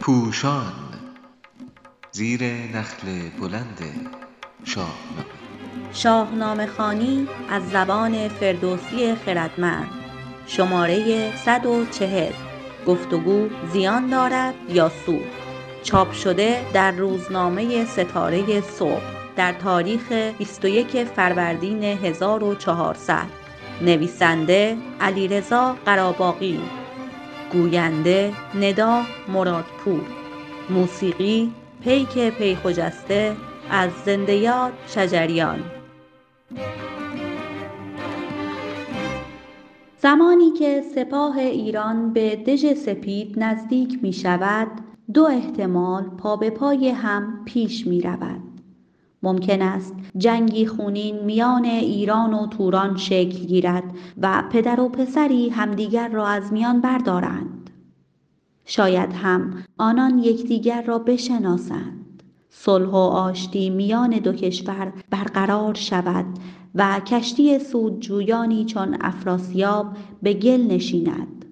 پوشان زیر نخل بلند شاهنامه شاهنامه خوانی از زبان فردوسی خردمند. شماره 140 گفتگو زیان دارد یا سود چاپ شده در روزنامه ستاره صبح در تاریخ 21 فروردین 1400 نویسنده علیرضا قراباغی گوینده ندا مرادپور موسیقی پیک پیخجسته از زنده یاد شجریان زمانی که سپاه ایران به دژ سپید نزدیک می شود دو احتمال پا به پای هم پیش می رود. ممکن است جنگی خونین میان ایران و توران شکل گیرد و پدر و پسری همدیگر را از میان بردارند. شاید هم آنان یکدیگر را بشناسند. صلح و آشتی میان دو کشور برقرار شود و کشتی سودجویانی چون افراسیاب به گل نشیند.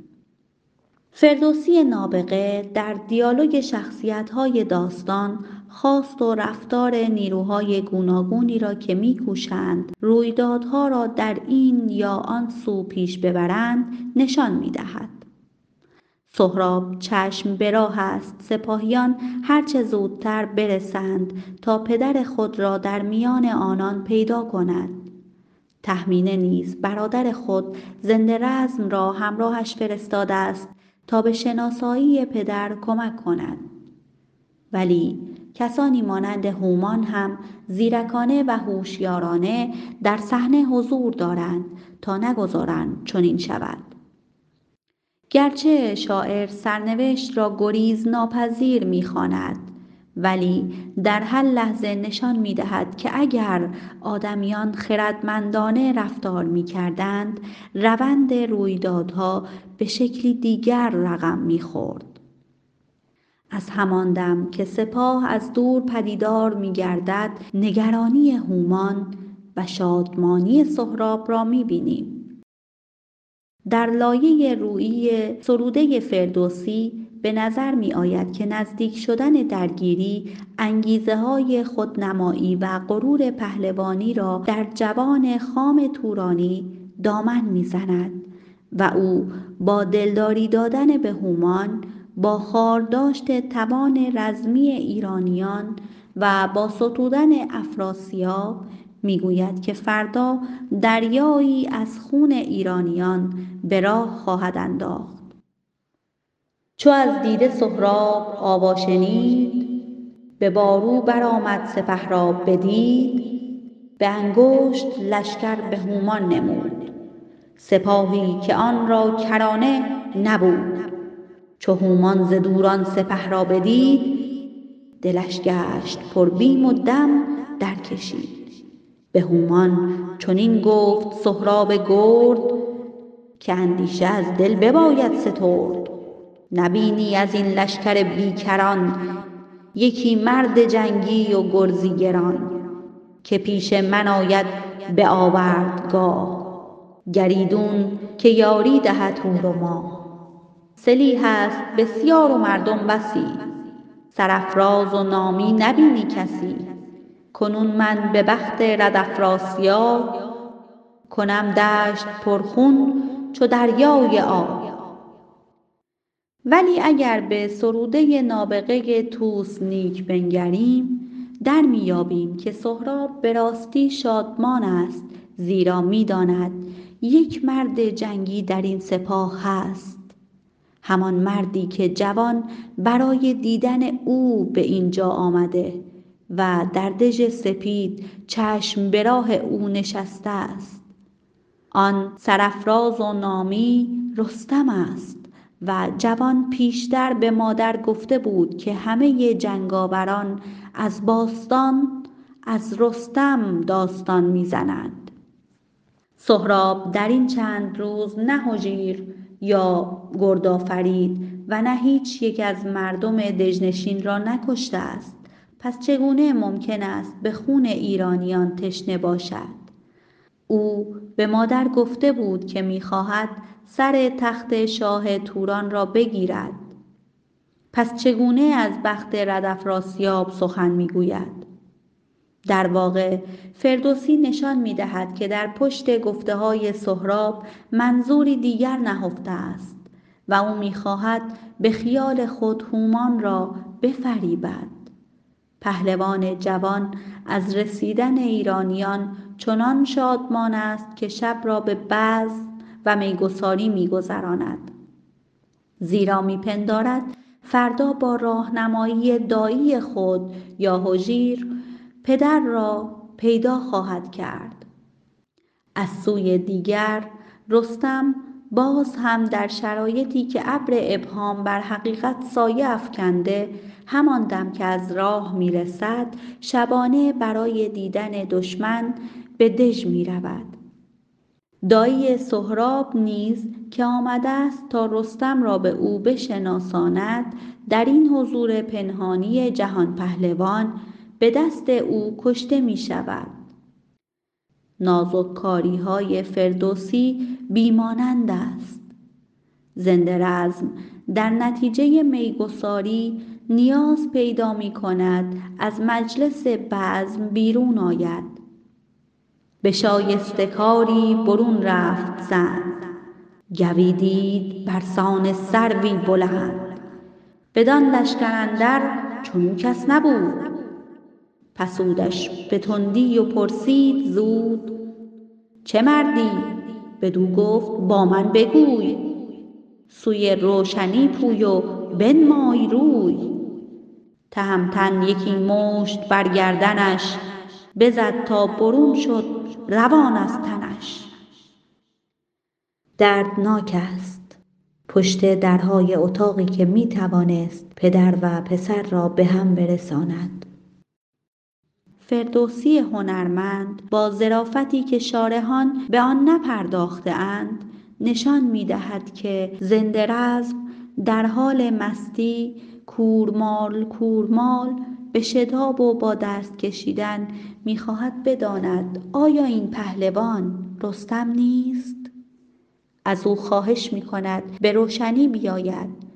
فردوسی نابغه در دیالوگ شخصیت‌های داستان خواست و رفتار نیروهای گوناگونی را که میکوشند رویدادها را در این یا آن سو پیش ببرند نشان می‌دهد. سهراب چشم به راه است سپاهیان هرچه زودتر برسند تا پدر خود را در میان آنان پیدا کند. تهمینه نیز برادر خود زنده رزم را همراهش فرستاده است تا به شناسایی پدر کمک کند. ولی کسانی مانند هومان هم زیرکانه و هوشیارانه در صحنه حضور دارند تا نگذارند چنین شود گرچه شاعر سرنوشت را گریز ناپذیر می‌خواند ولی در هر لحظه نشان می دهد که اگر آدمیان خردمندانه رفتار می کردند روند رویدادها به شکلی دیگر رقم می خورد. از همان دم که سپاه از دور پدیدار می گردد نگرانی هومان و شادمانی سهراب را می بینیم. در لایه رویی سروده فردوسی به نظر می آید که نزدیک شدن درگیری انگیزه های خودنمایی و غرور پهلوانی را در جوان خام تورانی دامن می‌زند و او با دلداری دادن به هومان با خارداشت توان رزمی ایرانیان و با ستودن افراسیاب می‌گوید که فردا دریایی از خون ایرانیان به راه خواهد انداخت. چو از دیده سهراب آوا شنید به بارو برآمد سپه را بدید به انگشت لشکر به هومان نمود. سپاهی که آن را کرانه نبود. چو هومان ز دوران سپه را بدید دلش گشت پر بیم و دم درکشید به هومان چنین گفت سهراب گرد که اندیشه از دل بباید سترد. نبینی از این لشکر بیکران یکی مرد جنگی و گرزی گران که پیش من آید به آوردگاه. گریدون که یاری دهد هور و ماه. سلیح است بسیار و مردم بسی. سرافراز و نامی نبینی کسی. کنون من به بخت رد افراسیاب کنم دشت پرخون چو دریای آب. ولی اگر به سروده نابغه طوس نیک بنگریم در میابیم که سهراب به راستی شادمان است زیرا می‌داند یک مرد جنگی در این سپاه هست. همان مردی که جوان برای دیدن او به اینجا آمده و در دژ سپید چشم به راه او نشسته است. آن سرافراز و نامی رستم است و جوان پیشتر به مادر گفته بود که همه جنگاوران از باستان از رستم داستان می‌زنند. سهراب در این چند روز نه هجیر یا گرد آفرید و نه هیچ یک از مردم دژنشین را نکشته است. پس چگونه ممکن است به خون ایرانیان تشنه باشد؟ او به مادر گفته بود که می‌خواهد سر تخت شاه توران را بگیرد. پس چگونه از بخت ردفراسیاب سخن می‌گوید؟ در واقع فردوسی نشان می دهد که در پشت گفته های سهراب منظوری دیگر نهفته است و او می خواهد به خیال خود هومان را بفریبد. پهلوان جوان از رسیدن ایرانیان چنان شادمان است که شب را به بعض و میگساری میگذراند. زیرا میپندارد فردا با راهنمایی دایی خود یا هژیر پدر را پیدا خواهد کرد از سوی دیگر رستم باز هم در شرایطی که ابر ابهام بر حقیقت سایه افکنده همان دم که از راه می‌رسد شبانه برای دیدن دشمن به دژ می رود. دایی سهراب نیز که آمده است تا رستم را به او بشناساند در این حضور پنهانی جهان پهلوان به دست او کشته می شود. نازککاری های فردوسی بیمانند است. زنده رزم در نتیجه میگساری نیاز پیدا می کند از مجلس بزم بیرون آید. به شایسته کاری برون رفت زن گویدید بر سان سروی بلند بدان لشکر اندر چنو کس نبود پسودش به تندی و پرسید زود چه مردی؟ بدو گفت با من بگوی. سوی روشنی پوی و بنمای روی. تهمتن یکی مشت بر گردنش بزد تا برون شد روان از تنش. دردناک است. پشت درهای اتاقی که می توانست پدر و پسر را به هم برساند. فردوسی هنرمند با ظرافتی که شارحان به آن نپرداخته اند نشان می دهد که زنده رزم در حال مستی کورمال کورمال به شتاب و با دست کشیدن می‌خواهد بداند آیا این پهلوان رستم نیست؟ از او خواهش می کند به روشنی بیاید.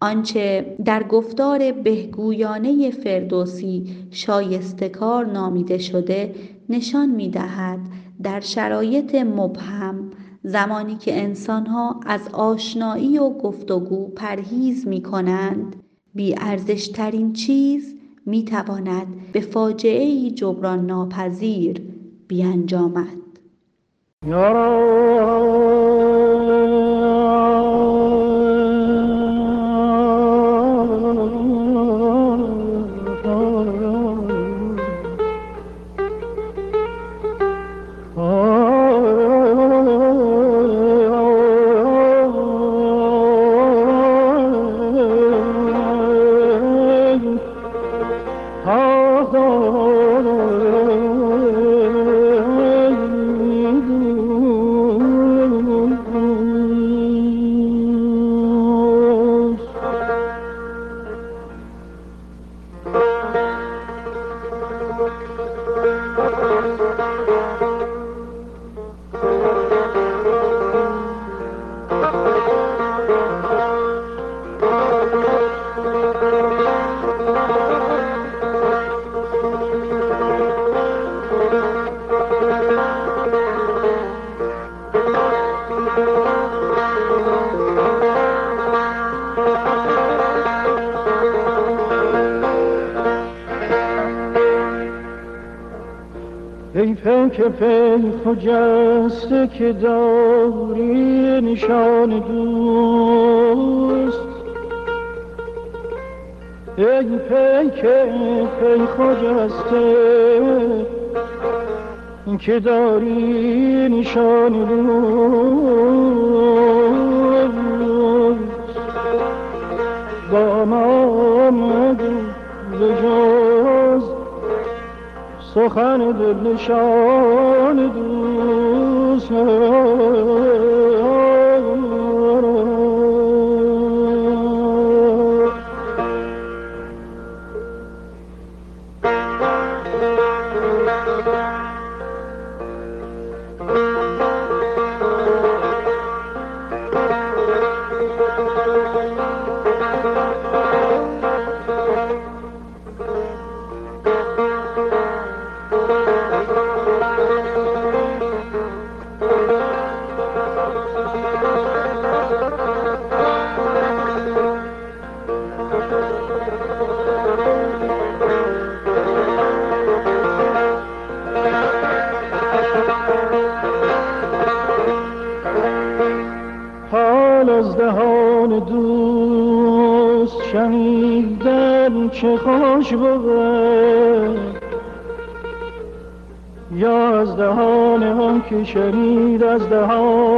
آنچه در گفتار بهگویانه فردوسی شایستکار نامیده شده نشان می دهد در شرایط مبهم زمانی که انسانها از آشنایی و گفتگو پرهیز می کنند بی ترین چیز می تواند به فاجعه ای جبران ناپذیر بیانجامد. که پی خجسته که داری نشان دوست. ای پی که پی خجسته که داری نشان دوست. با ما به سخن دل نشان دوست. چه خوش بود یا از دهان هم که شنید از دهان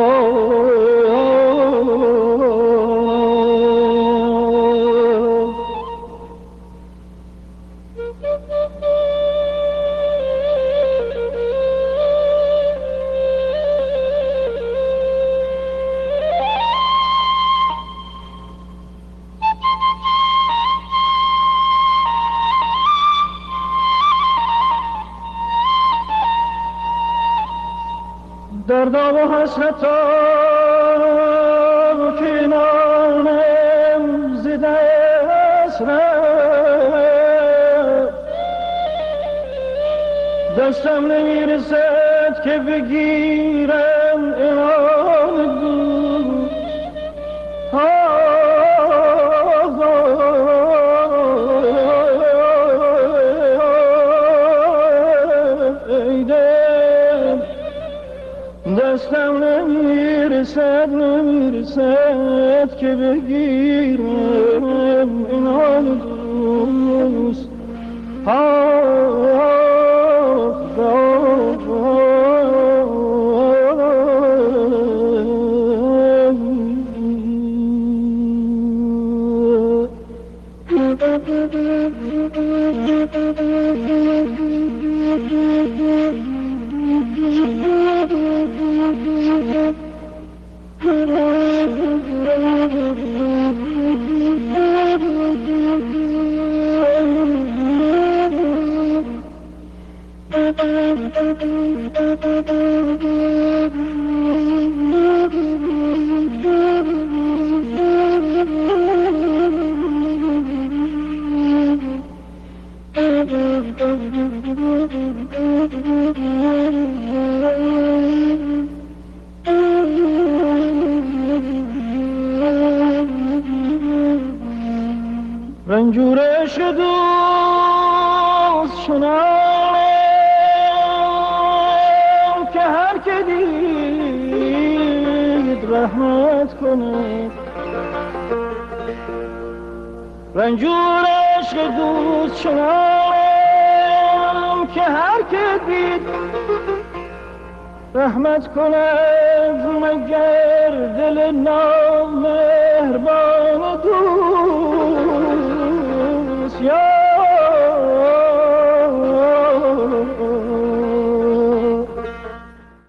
حسرتا کنانم ز دست دستم نمی‌رسد که بگیرم. نمی‌رسد که بگیرم این حال دوست. رنجورش Mm-hmm. رحمت کنید رنجور عشق دوست که هر که دید رحمت کند مگر دل نامهربان دوست یا